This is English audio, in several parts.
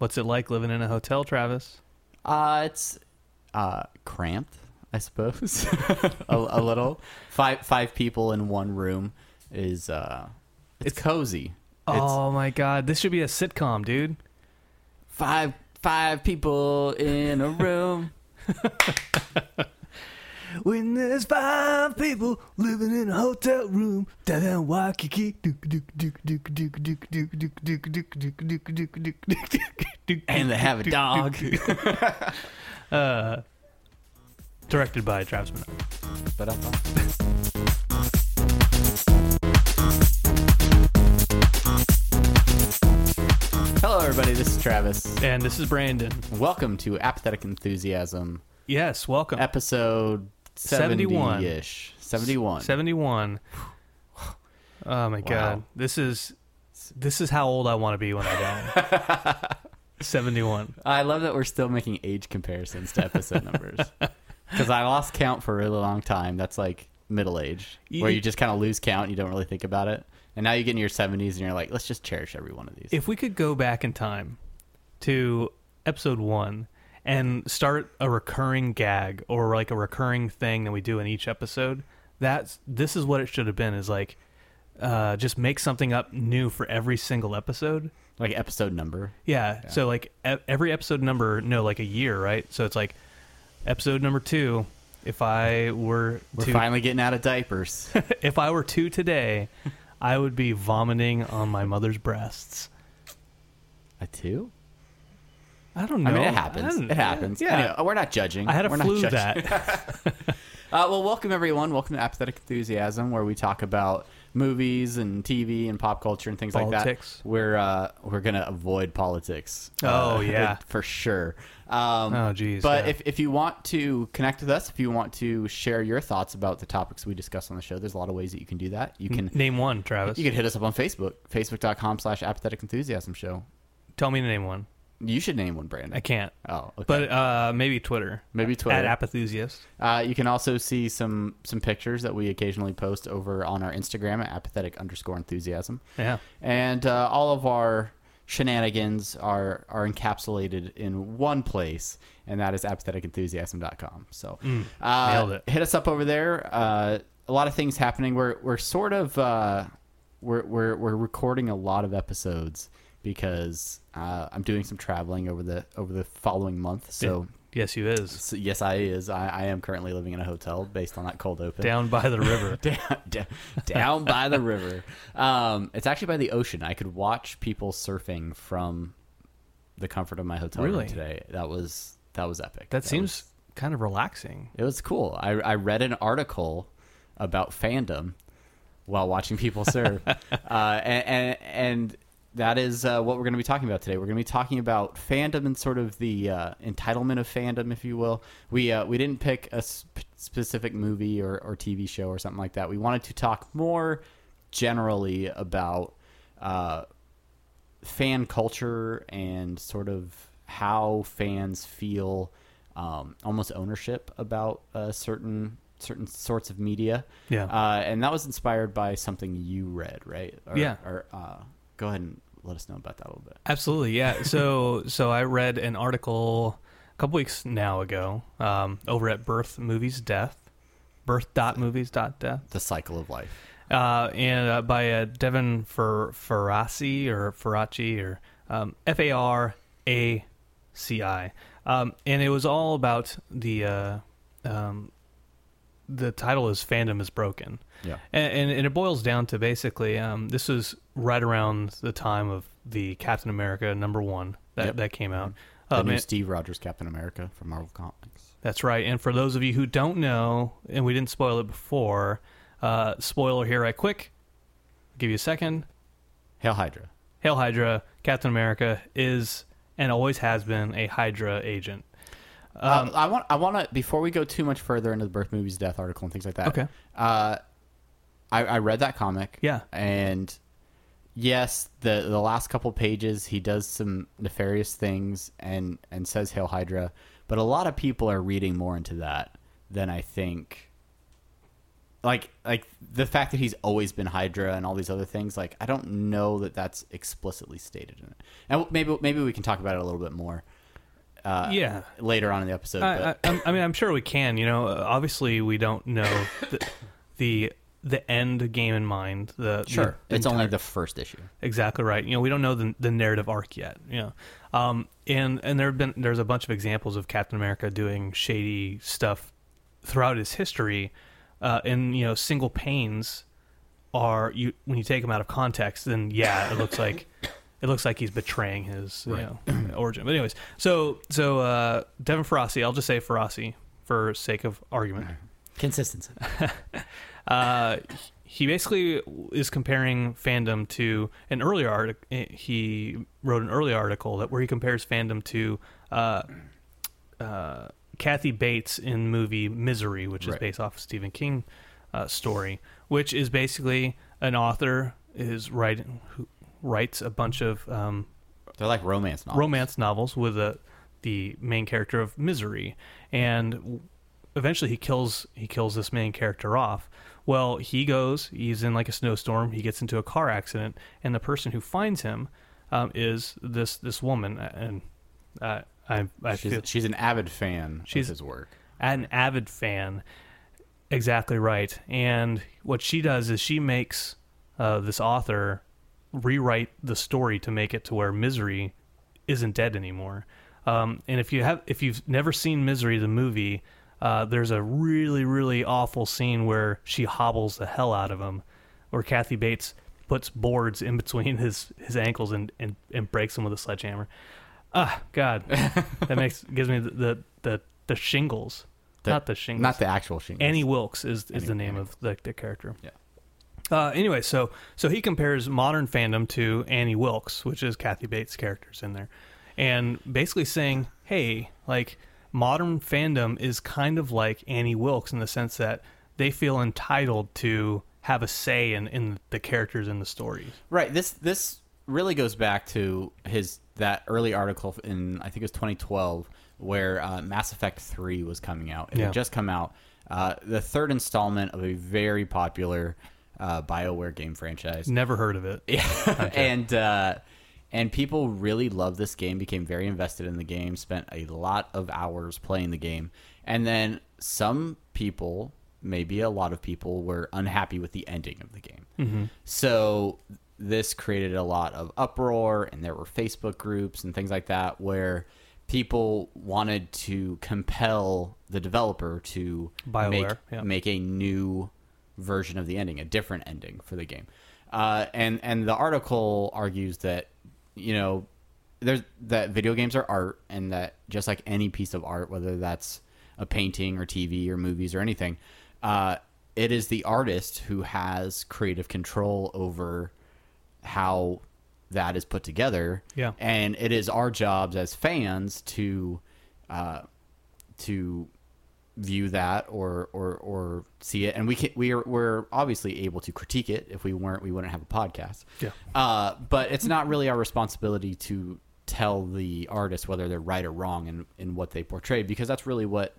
What's it like living in a hotel, Travis? Uh, it's uh, cramped, I suppose. a, a little. Five five people in one room is uh, it's, cozy. oh my god, this should be a sitcom, dude. Five five people in a room. When there's five people living in a hotel room down Waikiki, and they have a dog. uh, directed by Travis Minot. Ba-da-ba. Hello, everybody. This is Travis. And this is Brandon. Welcome to Apathetic Enthusiasm, Yes, welcome. episode 71. 70-ish. 71. 71. Oh my god. This is this is how old I want to be when I die. 71. I love that we're still making age comparisons to episode numbers. Because I lost count for a really long time. That's like middle age, where you just kind of lose count and you don't really think about it. And now you get in your 70s and you're like, let's just cherish every one of these. If we could go back in time to episode 1 and start a recurring gag or like a recurring thing that we do in each episode, that's this is what it should have been is like uh, just make something up new for every single episode. like episode number. Yeah. So like e- every episode number, no, like a year, right? So it's like episode number two. If I were We're to, finally getting out of diapers. if I were two today, I would be vomiting on my mother's breasts. a two? I don't know. I mean, it happens. It happens. Yeah. Anyway, we're not judging. I had a we're not flu judging. that. Uh, well, welcome everyone. Welcome to Apathetic Enthusiasm, where we talk about movies and TV and pop culture and things like Politics. that. We're uh, we're gonna avoid politics. Oh, uh, yeah. for sure. Um, Oh, geez, But yeah. if if you want to connect with us, if you want to share your thoughts about the topics we discuss on the show, there's a lot of ways that you can do that. You can name one, Travis. you can hit us up on Facebook, facebook.com/slash Apathetic Enthusiasm Show. Tell me to name one. You should name one, Brandon. I can't. Oh, okay. But uh, maybe Twitter. Maybe Twitter. At Apathusiast. Uh, you can also see some some pictures that we occasionally post over on our Instagram at apathetic underscore enthusiasm. Yeah. And uh, all of our shenanigans are are encapsulated in one place, and that is apatheticenthusiasm.com. So uh, nailed it. hit us up over there. Uh, a lot of things happening. We're we're sort of uh, we're we're we're recording a lot of episodes because uh, I'm doing some traveling over the over the following month. So. Yes, you is. So, yes, I is. I, I am currently living in a hotel based on that cold open. Down by the river. down, down, down by the river. Um, it's actually by the ocean. I could watch people surfing from the comfort of my hotel room today. That was that was epic. That seems was- kind of relaxing. it was cool. I, I read an article about fandom while watching people surf, uh, and, and and that is uh, what we're going to be talking about today. We're going to be talking about fandom and sort of the uh, entitlement of fandom, if you will. We uh, we didn't pick a sp- specific movie or, or TV show or something like that. We wanted to talk more generally about uh, fan culture and sort of how fans feel um, almost ownership about uh, certain certain sorts of media. Yeah. Uh, and that was inspired by something you read, right? Or, Yeah. Or uh, go ahead and let us know about that a little bit. Absolutely, yeah. So so I read an article a couple weeks now ago um, over at Birth Movies Death, Birth dot Movies dot Death, The cycle of life. uh, and uh, by uh, Devin Fer- or Faraci or um, F A R A C I, um, and it was all about the uh, um, the title is "Fandom is Broken." Yeah. and, and, and it boils down to basically um, this was right around the time of the Captain America number one that, Yep. that came out. The Um, new Steve Rogers Captain America from Marvel Comics. that's right. And for those of you who don't know, and we didn't spoil it before, uh, spoiler here right quick. give you a second. Hail Hydra. Hail Hydra, Captain America is and always has been a Hydra agent. Um, I want I want to before we go too much further into the birth movies death article and things like that. Okay. Uh, I, I read that comic. Yeah. And yes, the the last couple pages he does some nefarious things and and says Hail Hydra, but a lot of people are reading more into that than I think. Like like the fact that he's always been Hydra and all these other things, like I don't know that that's explicitly stated in it. And maybe maybe we can talk about it a little bit more. Uh, Yeah. later on in the episode. I, but- I, I mean, I'm sure we can. You know, uh, obviously we don't know the the, the end game in mind. The Sure. the it's only the first issue. exactly right. You know, we don't know the the narrative arc yet. You know, um, and and there have been there's a bunch of examples of Captain America doing shady stuff throughout his history, uh, and you know, single panes are you when you take them out of context, then yeah, it looks like it looks like he's betraying his you know, origin. But anyways, so so uh, Devin Faraci, I'll just say Faraci for sake of argument. Consistency. Uh, he basically is comparing fandom to an earlier article. He wrote an earlier article that where he compares fandom to uh, uh, Kathy Bates in movie Misery, which is Right. based off a Stephen King uh, story, which is basically an author is writing who writes a bunch of um, They're like romance novels. romance novels with a, the main character of Misery, and eventually he kills he kills this main character off. Well, he goes, he's in like a snowstorm, he gets into a car accident, and the person who finds him um, is this this woman, and uh, I I She's, feel she's an avid fan She's- of his work. an avid fan. Exactly right. And what she does is she makes uh, this author rewrite the story to make it to where Misery isn't dead anymore. Um, and if you have, if you've never seen Misery, the movie, uh, there's a really, really awful scene where she hobbles the hell out of him, where Kathy Bates puts boards in between his, his ankles and, and, and breaks them with a sledgehammer. Ah, God, that makes gives me the the the, the shingles, The- not the shingles. Not the actual shingles. Annie Wilkes is is Annie- the name Annie of the, the character. Yeah. Uh, anyway, so so he compares modern fandom to Annie Wilkes, which is Kathy Bates' characters in there, and basically saying, hey, like modern fandom is kind of like Annie Wilkes in the sense that they feel entitled to have a say in, in the characters in the stories. Right. This this really goes back to his that early article in I think it was 2012 where uh, Mass Effect 3 was coming out. It Yeah. had just come out. Uh, the third installment of a very popular uh, BioWare game franchise. Never heard of it. Yeah. and uh, and people really loved this game, became very invested in the game, spent a lot of hours playing the game. And then some people, maybe a lot of people, were unhappy with the ending of the game. So this created a lot of uproar, and there were Facebook groups and things like that where people wanted to compel the developer to BioWare, make, yeah. make a new version of the ending, a different ending for the game. Uh, and and the article argues that you know there's that video games are art, and that just like any piece of art, whether that's a painting or TV or movies or anything, uh, it is the artist who has creative control over how that is put together. Yeah. and it is our jobs as fans to uh, to view that or or or see it, and we can we are we're obviously able to critique it. If we weren't, we wouldn't have a podcast. Yeah. Uh, but it's not really our responsibility to tell the artist whether they're right or wrong in in what they portray because that's really what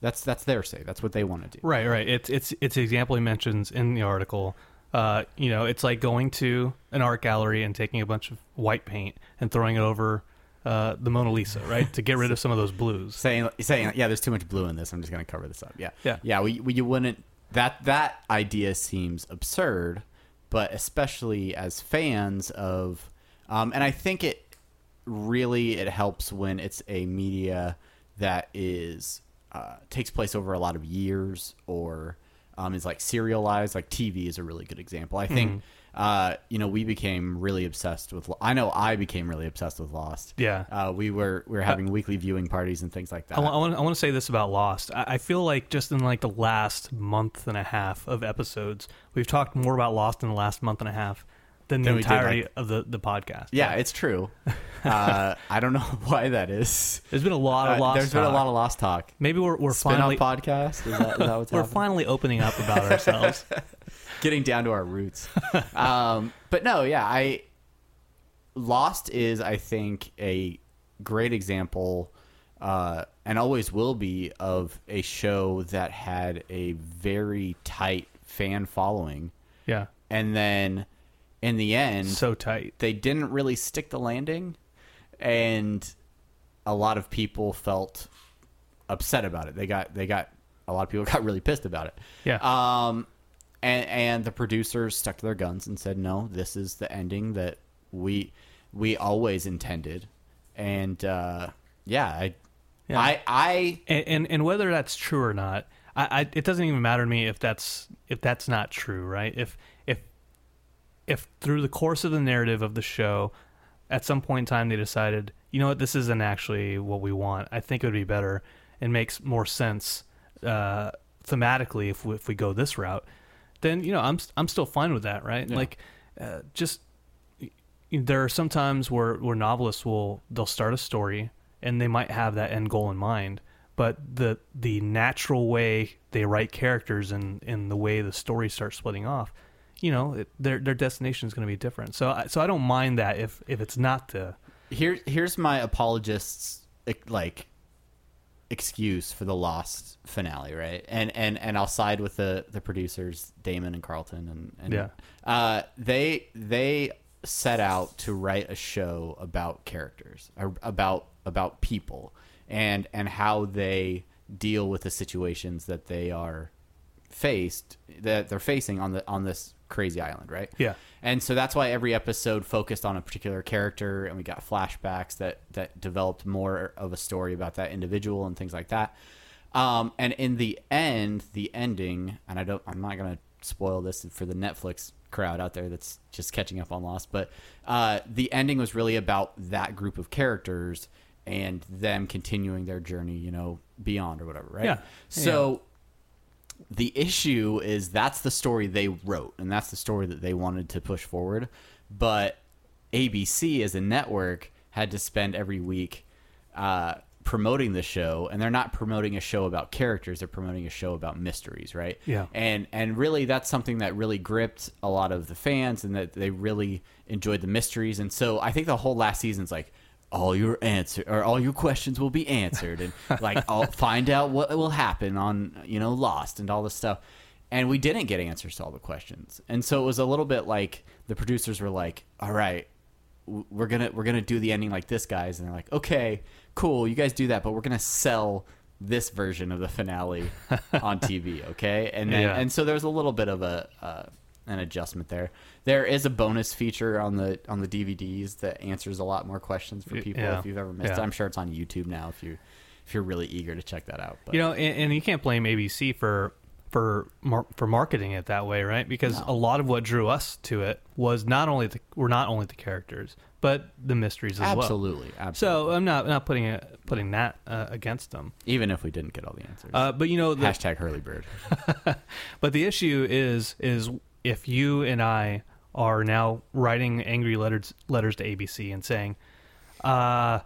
that's that's their say. That's what they want to do. Right, right. It's it's it's the example he mentions in the article. Uh, you know, it's like going to an art gallery and taking a bunch of white paint and throwing it over uh, the Mona Lisa, right, to get rid of some of those blues. saying saying yeah there's too much blue in this. I'm just going to cover this up. Yeah. Yeah. yeah we, we you wouldn't that that idea seems absurd but especially as fans of um, and i think it really it helps when it's a media that is uh, takes place over a lot of years or um, is like serialized. Like tv is a really good example. I think uh, you know we became really obsessed with i know i became really obsessed with lost Yeah. uh, we were we were having weekly viewing parties and things like that. I want, I, want, I want to say this about Lost. I, I feel like just in like the last month and a half of episodes, we've talked more about Lost in the last month and a half than the Than we did, entirety like- of the, the podcast. yeah, it's true. Uh, I don't know why that is. There's been a lot of Uh, Lost. there's been a talk. lot of lost talk. Maybe we're we're Spin finally podcast. Is that, is that we're happening? finally opening up about ourselves. Getting down to our roots. um, but no, yeah, I Lost is I think a great example, uh, and always will be of a show that had a very tight fan following, yeah, and then in the end, so tight. they didn't really stick the landing, and a lot of people felt upset about it. They got they got a lot of people got really pissed about it. Yeah. Um, and and the producers stuck to their guns and said, no, this is the ending that we we always intended, and uh, yeah, I. Yeah. I, I and, and and whether that's true or not, I, I it doesn't even matter to me if that's if that's not true, right? If if if through the course of the narrative of the show, at some point in time they decided, you know what, this isn't actually what we want. I think it would be better and makes more sense uh, thematically if we, if we go this route. Then you know I'm I'm still fine with that, right? Yeah. Like uh, just there are some times where, where novelists will they'll start a story and they might have that end goal in mind but the the natural way they write characters and, and the way the story starts splitting off you know it, their their destination is going to be different so I, so I don't mind that if if it's not the here here's my apologist's like excuse for the lost finale right and and and i'll side with the the producers damon and carlton and, and Yeah. uh they they set out to write a show about characters about about people and and how they deal with the situations that they are faced that they're facing on the on this crazy island right Yeah. And so that's why every episode focused on a particular character, and we got flashbacks that that developed more of a story about that individual and things like that. Um, and in the end, the ending, and I don't, I'm not gonna spoil this for the Netflix crowd out there that's just catching up on Lost, but uh, the ending was really about that group of characters and them continuing their journey, you know, beyond or whatever, right? Yeah. So the issue is that's the story they wrote and that's the story that they wanted to push forward. But abc as a network had to spend every week uh, promoting the show and they're not promoting a show about characters they're promoting a show about mysteries right? Yeah. and and really that's something that really gripped a lot of the fans and that they really enjoyed the mysteries. And so i think the whole last season's like all your answer or all your questions will be answered and like I'll find out what will happen on you know Lost and all this stuff. And we didn't get answers to all the questions. And so it was a little bit like the producers were like, "All right, we're to we're to do the ending like this guys." And they're like, "Okay, cool. You guys do that, but we're to sell this version of the finale on TV, okay?" And then Yeah. and so there was a little bit of a uh, an adjustment there. There is a bonus feature on the on the DVDs that answers a lot more questions for people yeah. if you've ever missed it. I'm sure it's on YouTube now if you if you're really eager to check that out. But you know and, and you can't blame abc for for mar- for marketing it that way right because No. a lot of what drew us to it was not only the were not only the characters but the mysteries as well absolutely, absolutely. so i'm not not putting it putting that uh, against them even if we didn't get all the answers, uh, but you know the, hashtag Hurleybird. But the issue is is if you and I are now writing angry letters letters to ABC and saying, uh,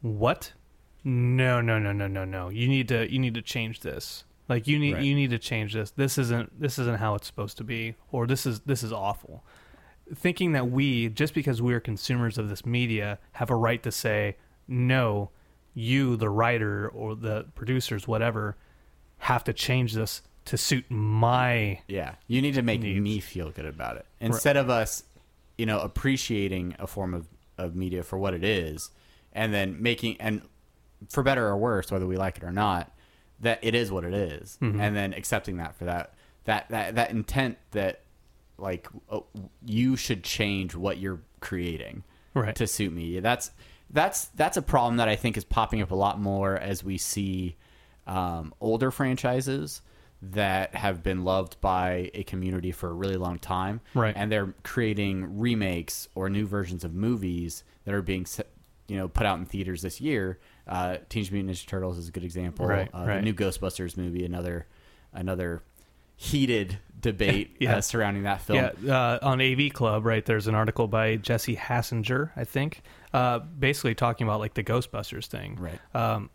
what? no, no, no, no, no, no. You need to you need to change this. Like you need Right. you need to change this. This isn't this isn't how it's supposed to be, or this is this is awful. Thinking that we just because we are consumers of this media have a right to say no, you the writer or the producers whatever have to change this to suit my Yeah, you need to make Needs. me feel good about it instead of us, you know, appreciating a form of, of media for what it is, and then making and for better or worse, whether we like it or not, that it is what it is, Mm-hmm. and then accepting that for that that that that intent that like uh, you should change what you're creating Right. to suit me. That's that's that's a problem that I think is popping up a lot more as we see um, older franchises that have been loved by a community for a really long time, Right. And they're creating remakes or new versions of movies that are being, you know, put out in theaters this year. Uh, Teenage Mutant Ninja Turtles is a good example. Right, uh, right. The new Ghostbusters movie, another another heated debate Yeah. uh, surrounding that film. Yeah, uh, on AV Club, right? There's an article by Jesse Hassenger, I think, uh, basically talking about like the Ghostbusters thing. Right. Um,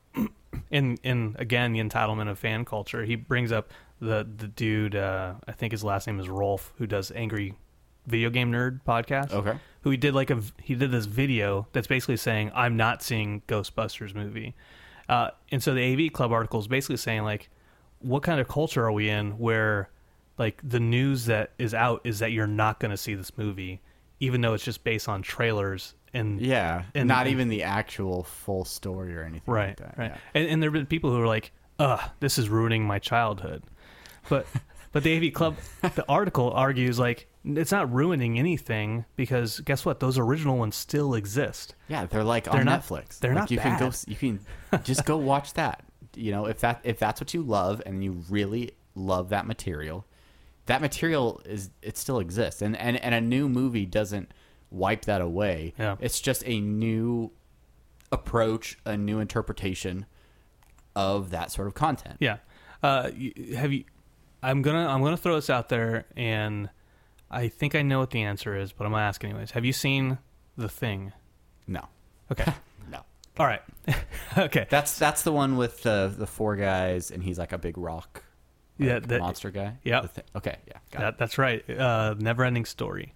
in in again the entitlement of fan culture, he brings up the the dude. Uh, I think his last name is Rolfe, who does Angry Video Game Nerd podcast. Okay. Who he did like a he did this video that's basically saying I'm not seeing Ghostbusters movie, uh, and so the AV Club article is basically saying like, what kind of culture are we in where like the news that is out is that you're not going to see this movie, even though it's just based on trailers and Yeah, And- not and- even the actual full story or anything right like that. right yeah. and, and there have been people who are like ugh this is ruining my childhood but but the av club the article argues like it's not ruining anything because guess what those original ones still exist Yeah, they're like They're on not- Netflix. they're Like, not you can go you can just go watch that. You know, if that if that's what you love and you really love that material, that material is it still exists. And and, and a new movie doesn't wipe that away. Yeah. It's just a new approach, a new interpretation of that sort of content. yeah uh have you i'm gonna i'm gonna throw this out there and i think i know what the answer is but i'm gonna ask anyways have you seen the thing No. okay No. all right okay That's that's the one with the the four guys and he's like a big rock like, Yeah, that- monster guy. Yeah. Okay, yeah. Got that, that's right uh never ending story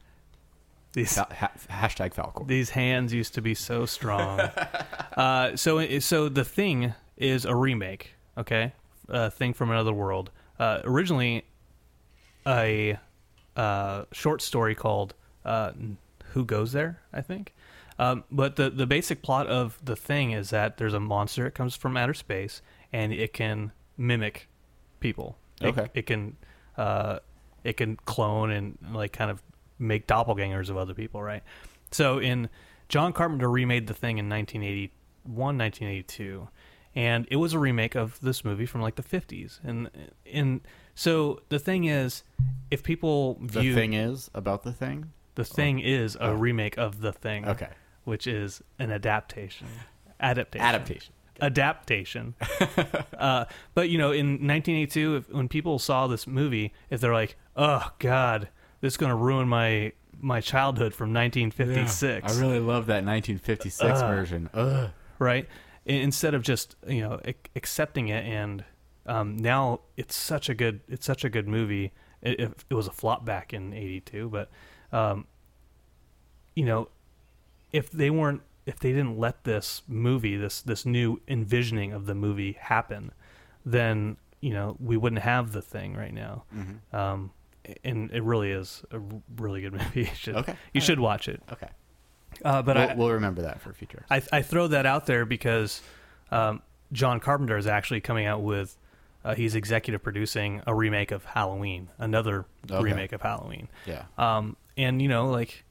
these ha- hashtag Falkor. These hands used to be so strong. uh, so, so the thing is a remake. Okay, a thing from another world. Uh, originally, a uh, short story called uh, "Who Goes There," I think. Um, but the the basic plot of the thing is that there's a monster. It comes from outer space, and it can mimic people. It, Okay. It can uh, it can clone and like kind of make doppelgangers of other people, right? So in John Carpenter remade the thing in 1981, 1982, and it was a remake of this movie from like the 50s. And and so the thing is, if people view the thing is about the thing. the thing is a remake of the thing, Okay. which is an adaptation, adaptation, Adaptation. adaptation. uh, but you know, in 1982, if, when people saw this movie, if they're like, "Oh God, this is going to ruin my my childhood from 1956," I really love that 1956 version. Ugh. right? Instead of just you know accepting it, and um, now it's such a good it's such a good movie. It, it, it was a flop back in '82, but um, you know, if they weren't if they didn't let this movie this this new envisioning of the movie happen, then you know we wouldn't have the thing right now. Um, and it really is a really good movie. You should, Okay. you should watch it. Okay. Uh, but we'll, I, we'll remember that for future. I, I throw that out there because um, John Carpenter is actually coming out with. Uh, he's executive producing a remake of Halloween, another Okay. remake of Halloween. Yeah. Um, and you know, like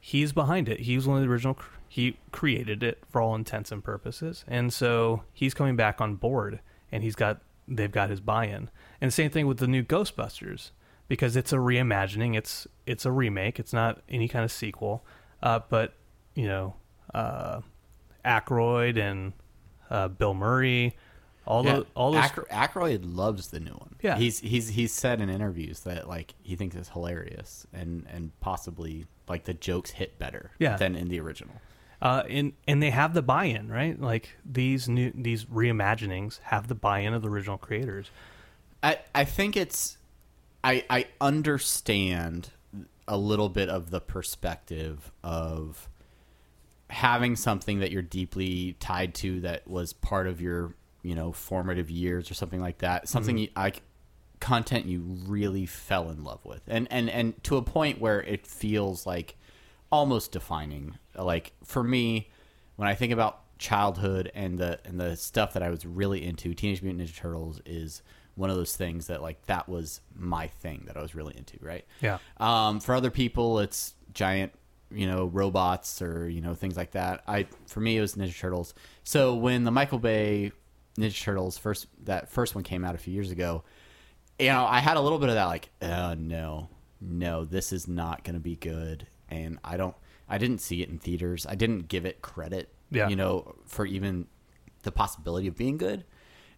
he's behind it. He was one of the original. cr- He created it for all intents and purposes, and so he's coming back on board, and he's got they've got his buy-in. And same thing with the new Ghostbusters because it's a reimagining. It's it's a remake. It's not any kind of sequel. Uh, but you know, uh, Aykroyd and uh, Bill Murray, all yeah. those, all those. Aykroyd loves the new one. Yeah. He's he's he's said in interviews that like he thinks it's hilarious and and possibly like the jokes hit better Yeah. than in the original. Uh, and and they have the buy-in, right? Like these new these reimaginings have the buy-in of the original creators. I I think it's I I understand a little bit of the perspective of having something that you're deeply tied to that was part of your you know formative years or something like that something you, I content you really fell in love with and and and to a point where it feels like almost defining like for me when I think about childhood and the and the stuff that I was really into Teenage Mutant Ninja Turtles is one of those things that like that was my thing that I was really into right Yeah. um, for other people, it's giant, you know, robots or you know things like that. I for me, it was Ninja Turtles. So when the Michael Bay Ninja Turtles first that first one came out a few years ago, you know, I had a little bit of that like, oh no, no, this is not going to be good, and I don't, I didn't see it in theaters. I didn't give it credit, Yeah. you know, for even the possibility of being good.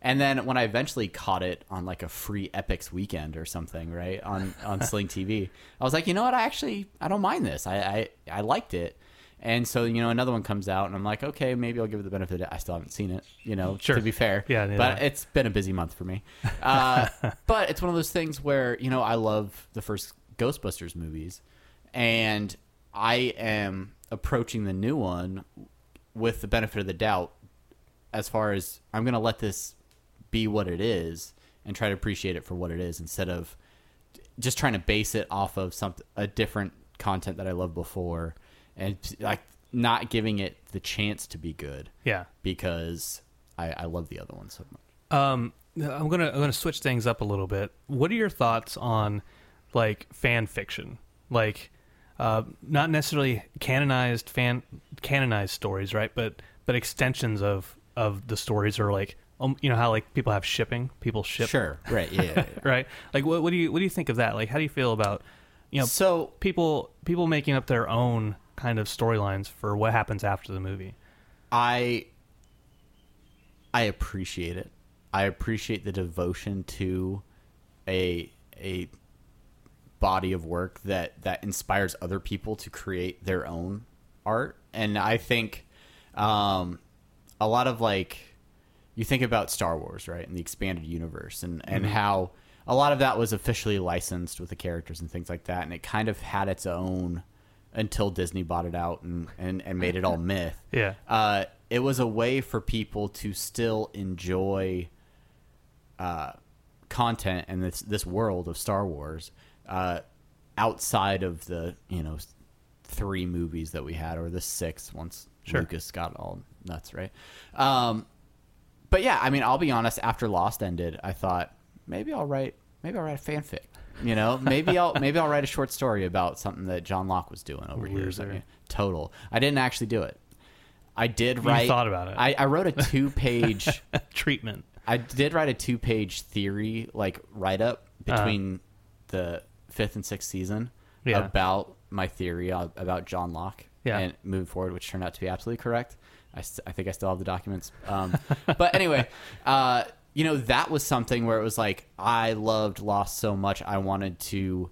And then when I eventually caught it on like a free Epix weekend or something, right on on Sling TV, I was like, you know what? I actually I don't mind this. I I, I liked it. And so you know another one comes out, and I'm like, okay, maybe I'll give it the benefit. of the- I still haven't seen it, you know. Sure. To be fair, Yeah, neither but it's been a busy month for me. Uh, but it's one of those things where you know I love the first Ghostbusters movies, and I am approaching the new one with the benefit of the doubt as far as I'm going to let this be what it is and try to appreciate it for what it is instead of just trying to base it off of some a different content that I loved before and like not giving it the chance to be good Yeah. because I, I love the other one so much. Um, I'm gonna I'm gonna switch things up a little bit. What are your thoughts on like fan fiction, like uh, not necessarily canonized fan canonized stories, right? But but extensions of of the stories, or like um, you know how like people have shipping, people ship, Sure, right, yeah, yeah, yeah. right? Like what what do you what do you think of that? Like how do you feel about you know so people people making up their own kind of storylines for what happens after the movie? I I appreciate it. I appreciate the devotion to a a body of work that that inspires other people to create their own art. And I think um, a lot of like you think about Star Wars, right, and the expanded universe, and and how a lot of that was officially licensed with the characters and things like that, and it kind of had its own until Disney bought it out and and, and made it all myth Yeah. uh, it was a way for people to still enjoy uh, content and this this world of Star Wars uh, outside of the you know three movies that we had or the six once Sure. Lucas got all nuts right. Um, but yeah, I mean, I'll be honest. After Lost ended, I thought maybe I'll write maybe I'll write a fanfic. You know, maybe I'll maybe I'll write a short story about something that John Locke was doing over here. Loser. something. Total. I didn't actually do it. I did write. thought about it. I, I wrote a two-page. Treatment. I did write a two-page theory, like write-up between the fifth and sixth season. Yeah. about my theory about John Locke Yeah. and moving forward, which turned out to be absolutely correct. I, st- I think I still have the documents. Um, but anyway, uh, you know, that was something where it was like I loved Lost so much, I wanted to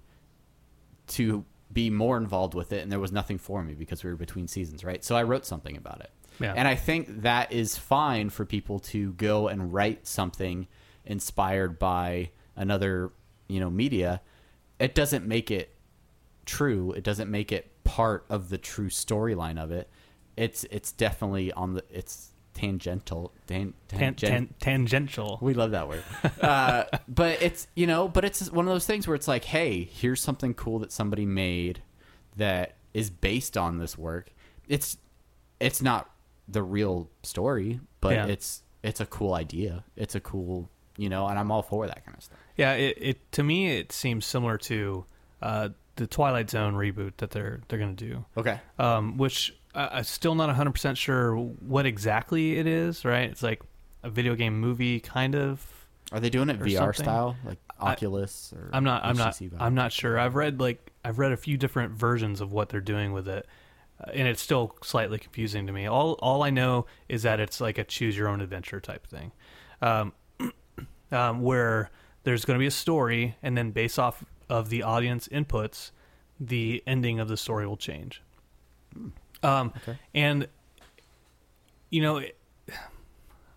to be more involved with it, and there was nothing for me because we were between seasons, right? So I wrote something about it. Yeah. And I think that is fine for people to go and write something inspired by another, you know, media. It doesn't make it true. It doesn't make it part of the true storyline of it. It's it's definitely on the it's tangential. Tan, Tan- tan- tangential. we love that word. Uh, but it's you know, but it's one of those things where it's like, hey, here's something cool that somebody made that is based on this work. It's it's not the real story, but Yeah. it's it's a cool idea. It's a cool you know, and I'm all for that kind of stuff. Yeah, it, it to me it seems similar to uh, the Twilight Zone reboot that they're they're gonna do, Okay. um, which I, I'm still not 100 percent sure what exactly it is. Right? It's like a video game movie kind of. Are they doing it VR something. style, like Oculus or? I'm not. I'm not. Vive? I'm not sure. I've read like I've read a few different versions of what they're doing with it, uh, and it's still slightly confusing to me. All all I know is that it's like a choose your own adventure type thing, um, um, where there's going to be a story, and then based off of the audience inputs, the ending of the story will change. Um, and you know, it-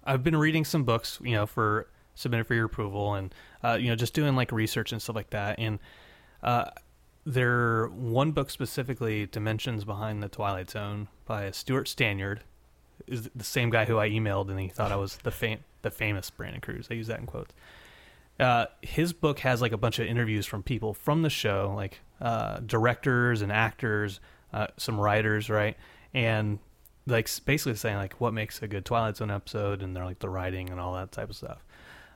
I've been reading some books, you know, for submitted for your approval, and uh, you know, just doing like research and stuff like that. And uh, there, one book specifically, "Dimensions Behind the Twilight Zone" by Stewart Stanyard, is the same guy who I emailed, and he thought I was the fam- the famous Brandon Cruz. I use that in quotes. Uh, his book has like a bunch of interviews from people from the show, like uh, directors and actors, uh, some writers, right? And like basically saying like what makes a good Twilight Zone episode, and they're like the writing and all that type of stuff.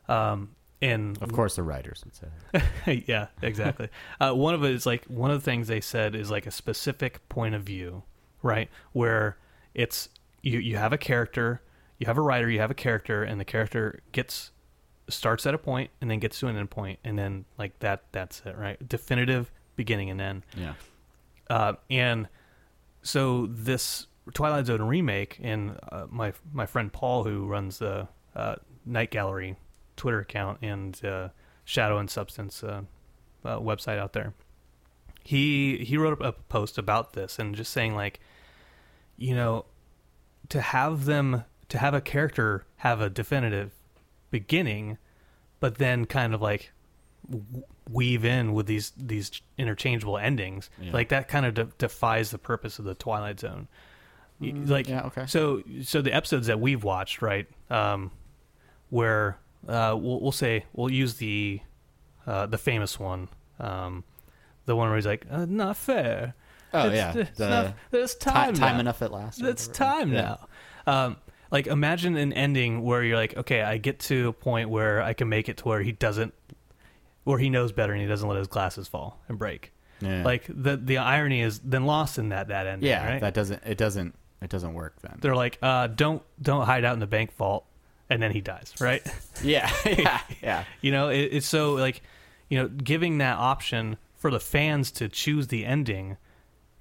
Um, and Of course, the writers would say. yeah, exactly. uh, one of it is like one of the things they said is like a specific point of view, right? Where it's you you have a character, you have a writer, you have a character, and the character gets starts at a point and then gets to an end point, and then like that that's it, right? Definitive beginning and end. Yeah. Uh, and so this Twilight Zone remake, and uh, my my friend Paul, who runs the uh, Night Gallery Twitter account and uh, Shadow and Substance uh, uh, website out there, he he wrote a post about this and just saying like, you know, to have them to have a character have a definitive beginning, but then kind of like weave in with these these interchangeable endings Yeah. like that kind of de- defies the purpose of the twilight zone Y- like yeah, okay. so so the episodes that we've watched right um where uh we'll, we'll say we'll use the uh the famous one um the one where he's like uh, not fair Oh, It's- yeah. it's The not- it's Ti- time time now. enough at last. it's time Yeah. now. Um, like imagine an ending where you're like, okay, I get to a point where I can make it to where he doesn't, where he knows better and he doesn't let his glasses fall and break. Yeah. Like the the irony is then lost in that that ending. yeah, right? that doesn't. It doesn't. It doesn't work then. They're like, uh, don't don't hide out in the bank vault, and then he dies, right? yeah, yeah, yeah. You know, it, it's so like, you know, giving that option for the fans to choose the ending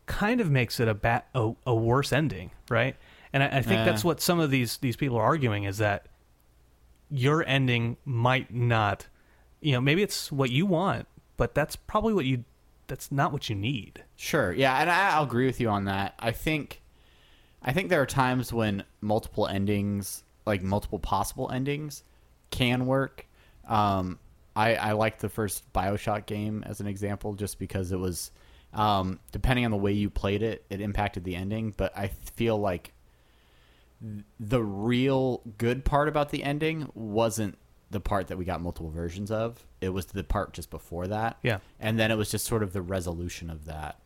kind of makes it a ba- a, a worse ending, right? And I, I think Yeah. that's what some of these these people are arguing is that your ending might not, you know, maybe it's what you want, but that's probably what you that's not what you need. Sure. Yeah, and I, I'll agree with you on that. I think, I think there are times when multiple endings, like multiple possible endings, can work. Um, I, I like the first Bioshock game as an example, just because it was, um, depending on the way you played it, it impacted the ending. But I feel like the real good part about the ending wasn't the part that we got multiple versions of. It was the part just before that. Yeah. And then it was just sort of the resolution of that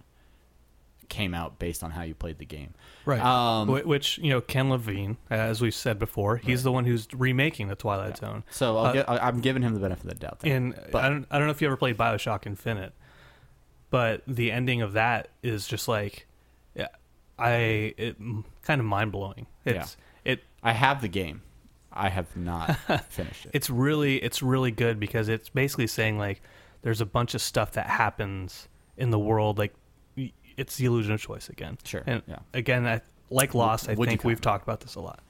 came out based on how you played the game. Right. Um, Which you know, Ken Levine, as we've said before, he's the one who's remaking the Twilight Zone. so I'll Uh, I- I'm giving him the benefit of the doubt. There. And But- I don't I don't know if you ever played Bioshock Infinite, but the ending of that is just like, yeah, I it kind of mind blowing. It's it I have the game. I have not finished it. it's really it's really good because it's basically saying like there's a bunch of stuff that happens in the world like it's the illusion of choice again. Sure, And yeah. again, I, like Lost, I Would think we've talked about this a lot.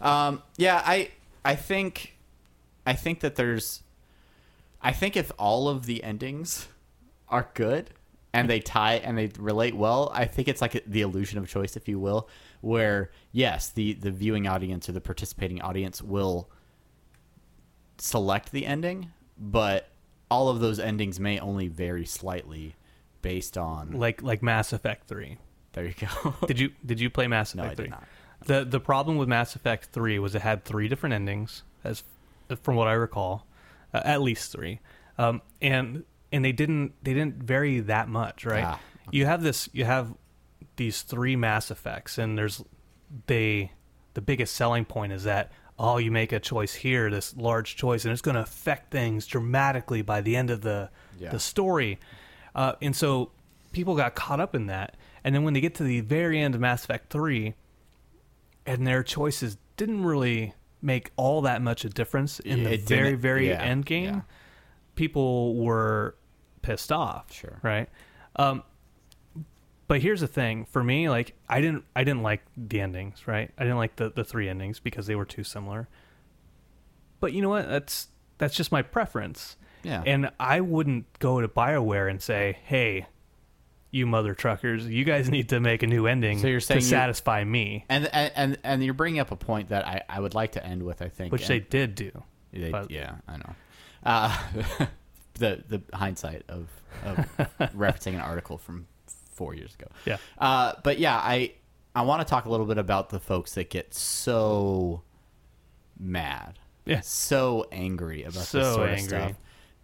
Um, yeah, I I think I think that there's I think if all of the endings are good and they tie and they relate well, I think it's like the illusion of choice, if you will, where yes, the the viewing audience or the participating audience will select the ending, but all of those endings may only vary slightly based on. Like like Mass Effect Three. There you go. Did you did you play Mass No, Effect I did 3? not. The the problem with Mass Effect 3 was it had three different endings as from what I recall, uh, at least 3. Um, and and they didn't they didn't vary that much, right? Ah, You have this you have these three Mass Effects and there's they the biggest selling point is that oh you make a choice here this large choice and it's going to affect things dramatically by the end of the Yeah. the story uh, and so people got caught up in that and then when they get to the very end of mass effect 3 and their choices didn't really make all that much of a difference in Yeah, the very very yeah, end game yeah. people were pissed off Sure. right um, but here's the thing for me like i didn't i didn't like the endings right i didn't like the, the three endings because they were too similar but you know what that's that's just my preference Yeah. and i wouldn't go to bioware and say hey you mother truckers, you guys need to make a new ending So you're saying to you- satisfy me, And, and and and you're bringing up a point that I, I would like to end with. I think, which and- they did do. They, But- yeah, I know. Uh, the the hindsight of, of referencing an article from four years ago. Yeah. Uh, but yeah, I I want to talk a little bit about the folks that get so mad, Yeah. so angry about So this sort angry. of stuff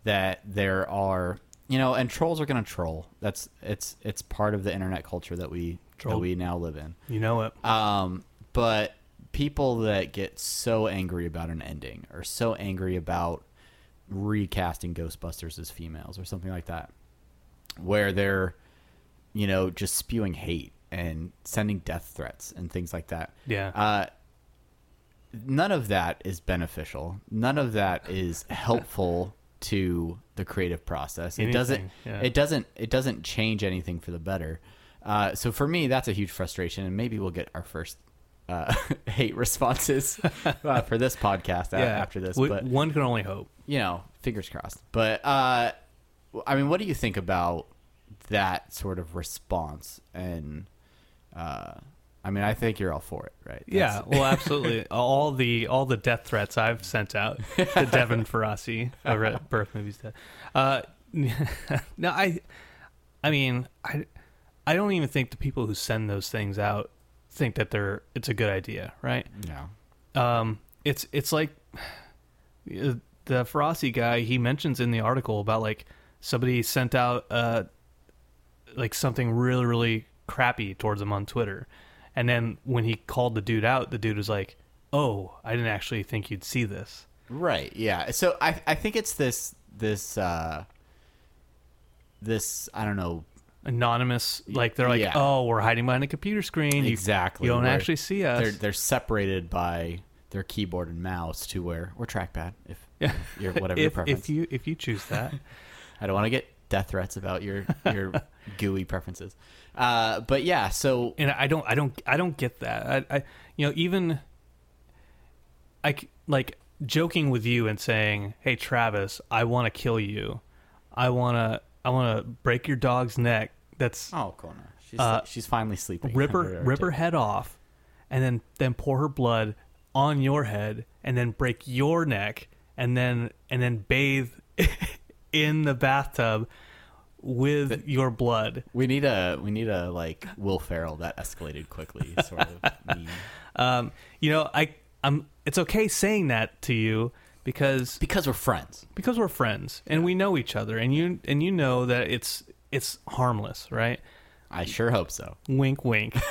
that there are, you know, and trolls are going to troll. That's it's it's part of the internet culture that we that we now live in. You know it. Um, but people that get so angry about an ending or so angry about recasting Ghostbusters as females or something like that, where they're, you know, just spewing hate and sending death threats and things like that. Yeah. Uh, none of that is beneficial. None of that is helpful to the creative process. It doesn't. Yeah. It doesn't. It doesn't change anything for the better. Uh, so for me, that's a huge frustration, and maybe we'll get our first uh, hate responses uh, for this podcast a- after this. W- but one can only hope. You know, fingers crossed. But uh, I mean, what do you think about that sort of response? And uh, I mean, I think you're all for it, right? Yeah, That's- well, absolutely. all the all the death threats I've sent out to Devin Faraci over at Birth Movies. Death. Uh, no, I, I mean, I, I don't even think the people who send those things out think that they're it's a good idea, right? yeah. Um, it's it's like uh, the Faraci guy. He mentions in the article about like somebody sent out uh like something really really crappy towards him on Twitter, and then when he called the dude out, the dude was like, "Oh, I didn't actually think you'd see this." Right. Yeah. So I I think it's this this uh this I don't know Anonymous, like they're like, Yeah. "Oh, we're hiding behind a computer screen. Exactly. You don't where actually see us." They're they're separated by their keyboard and mouse to where or trackpad if Yeah. your whatever your if, preference. if you if you choose that. I don't want to get death threats about your your gooey preferences. Uh, but yeah, so and I don't, I don't, I don't get that. I, I you know, even I like joking with you and saying, "Hey, Travis, I want to kill you. I want to, I want to break your dog's neck. That's oh, Kona, she's Uh, she's finally sleeping. rip her, rip her head off, and then then pour her blood on your head, and then break your neck, and then and then bathe in the bathtub with your blood." We need a we need a like Will Ferrell that escalated quickly sort of. Um, you know, I, I'm. It's okay saying that to you because because we're friends. because we're friends and we know each other and you and you know that it's it's harmless right I sure hope so. wink wink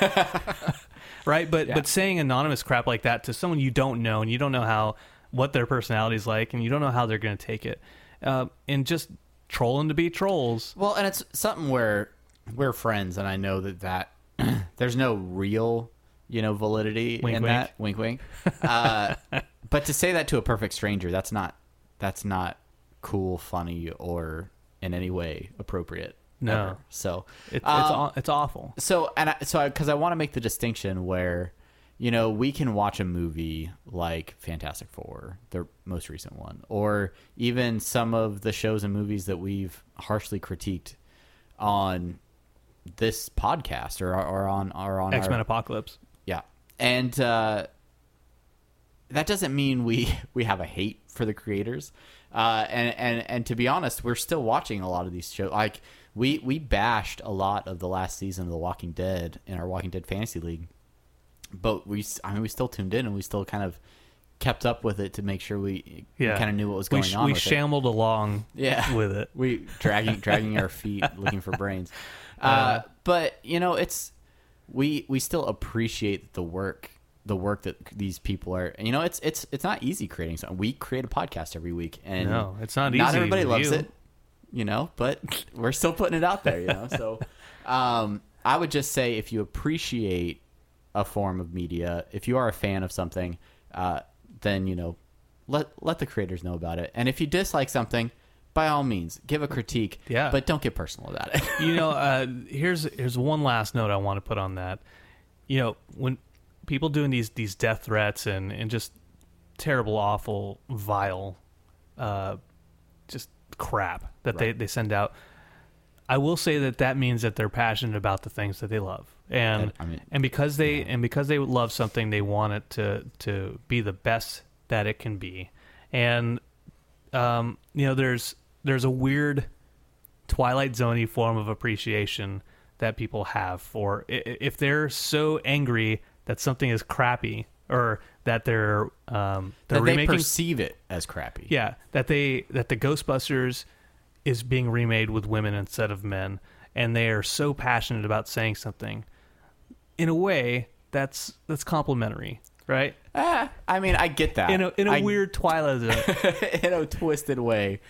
right but Yeah. but saying anonymous crap like that to someone you don't know and you don't know how what their personality is like and you don't know how they're going to take it uh, and just trolling to be trolls Well, and it's something where we're friends, and I know that that there's no real, you know, validity Wink, in wink. that. Wink, wink. Uh, but to say that to a perfect stranger, that's not that's not cool, funny, or in any way appropriate. No. ever. So it, it's um, it's awful so and I, so because I, want to make the distinction where you know we can watch a movie like Fantastic Four, the most recent one, or even some of the shows and movies that we've harshly critiqued on this podcast or or on or on x-men apocalypse yeah, and uh, that doesn't mean we we have a hate for the creators. Uh, and and and to be honest, we're still watching a lot of these shows. Like we we bashed a lot of the last season of The Walking Dead in our Walking Dead fantasy league, but we I mean we still tuned in and we still kind of kept up with it to make sure we, yeah kind of knew what was we, going sh- on. we with it. shambled along Yeah. with it We dragging dragging our feet looking for brains. Uh, but you know, it's we we still appreciate the work the work that these people are. You know, it's it's it's not easy creating something. We create a podcast every week, and No, it's not Not easy Not everybody loves you. it, you know, but we're still putting it out there. You know, so um, I would just say if you appreciate a form of media, if you are a fan of something, uh, then you know let let the creators know about it. And if you dislike something, by all means, give a critique. Yeah. but don't get personal about it. you know, uh, here's here's one last note I want to put on that. You know, when people doing these these death threats and and just terrible, awful, vile, uh, just crap that they they send out. I will say that that means that they're passionate about the things that they love, and I mean- and because they and because they love something, they want it to to be the best that it can be, and um, you know, there's there's a weird Twilight Zoney form of appreciation that people have for if they're so angry that something is crappy or that they're um, they're that they perceive it as crappy. yeah, that they that the Ghostbusters is being remade with women instead of men, and they are so passionate about saying something. In a way, that's that's complimentary, right? Ah, I mean, I get that. In a in a I- weird Twilight Zone. in a twisted way.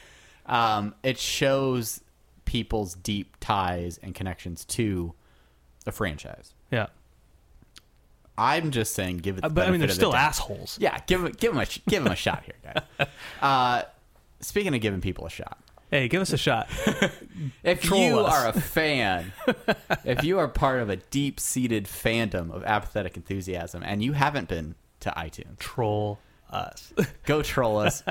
Um, it shows people's deep ties and connections to the franchise. yeah, I'm just saying, give it. The Uh, but I mean, they're of the still assholes. Yeah, give give him a, give him a shot here, guys. Uh, speaking of giving people a shot, Hey, give us a shot. if Troll you us. are a fan, if you are part of a deep-seated fandom of apathetic enthusiasm, and you haven't been to iTunes, Troll us. go troll us.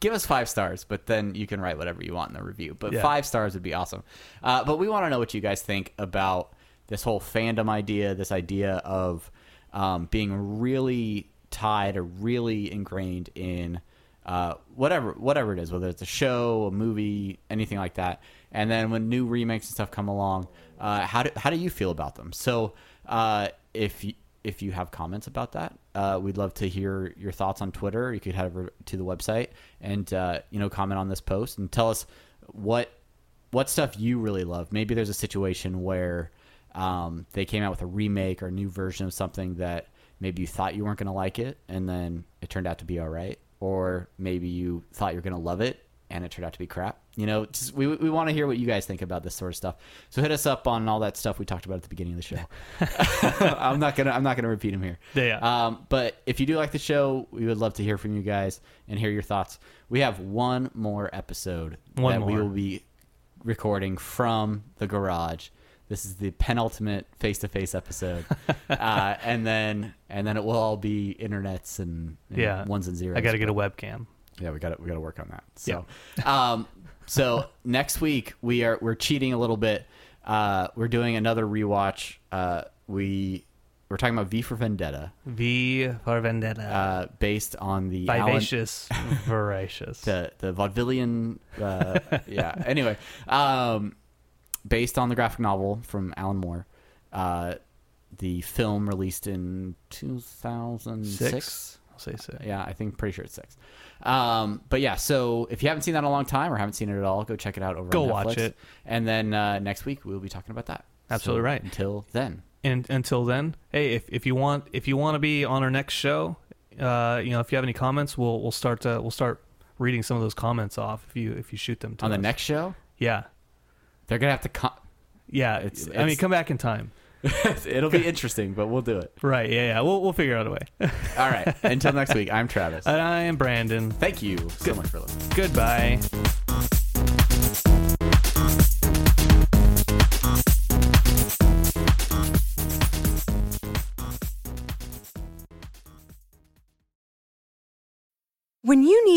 Give us five stars, but then you can write whatever you want in the review. But Yeah. five stars would be awesome. Uh, but we want to know what you guys think about this whole fandom idea, this idea of um, being really tied or really ingrained in uh, whatever whatever it is, whether it's a show, a movie, anything like that. And then when new remakes and stuff come along, uh, how do how do you feel about them? So uh, if you, if you have comments about that, uh, we'd love to hear your thoughts on Twitter. You could head over to the website and uh, you know comment on this post and tell us what what stuff you really love. Maybe there's a situation where um, they came out with a remake or a new version of something that maybe you thought you weren't going to like it, and then it turned out to be all right, or maybe you thought you were going to love it and it turned out to be crap. You know, just, we we want to hear what you guys think about this sort of stuff. So hit us up on all that stuff we talked about at the beginning of the show. I'm not gonna I'm not gonna repeat them here. Yeah. Um, but if you do like the show, we would love to hear from you guys and hear your thoughts. We have one more episode One that we will be recording from the garage. This is the penultimate face-to-face episode, uh, and then and then it will all be internets and, and yeah. ones and zeros. I got to get a webcam. Yeah, we got to we got to work on that. So, um, so next week we are we're cheating a little bit. Uh, we're doing another rewatch. Uh, we we're talking about V for Vendetta, V for Vendetta. uh, based on the Alan- Vivacious, voracious. the the vaudevillian. Uh, yeah. Anyway, um, based on the graphic novel from Alan Moore. Uh, the film released in 2006. Six. I'll say six. Yeah, I think pretty sure it's six. Um, but yeah, so if you haven't seen that in a long time or haven't seen it at all, go check it out over. Go on watch it. and then uh, next week we'll be talking about that. Absolutely So right. Until then, and until then, hey, if, if you want if you want to be on our next show, uh, you know, if you have any comments, we'll we'll start uh, we'll start reading some of those comments off if you if you shoot them to on the next show, yeah they're gonna have to. Com- yeah It's- I mean come back in time It'll be interesting, but we'll do it. right yeah yeah we'll we'll figure out a way All right. Until next week, I'm Travis. and I am Brandon Thank you so much for listening. goodbye.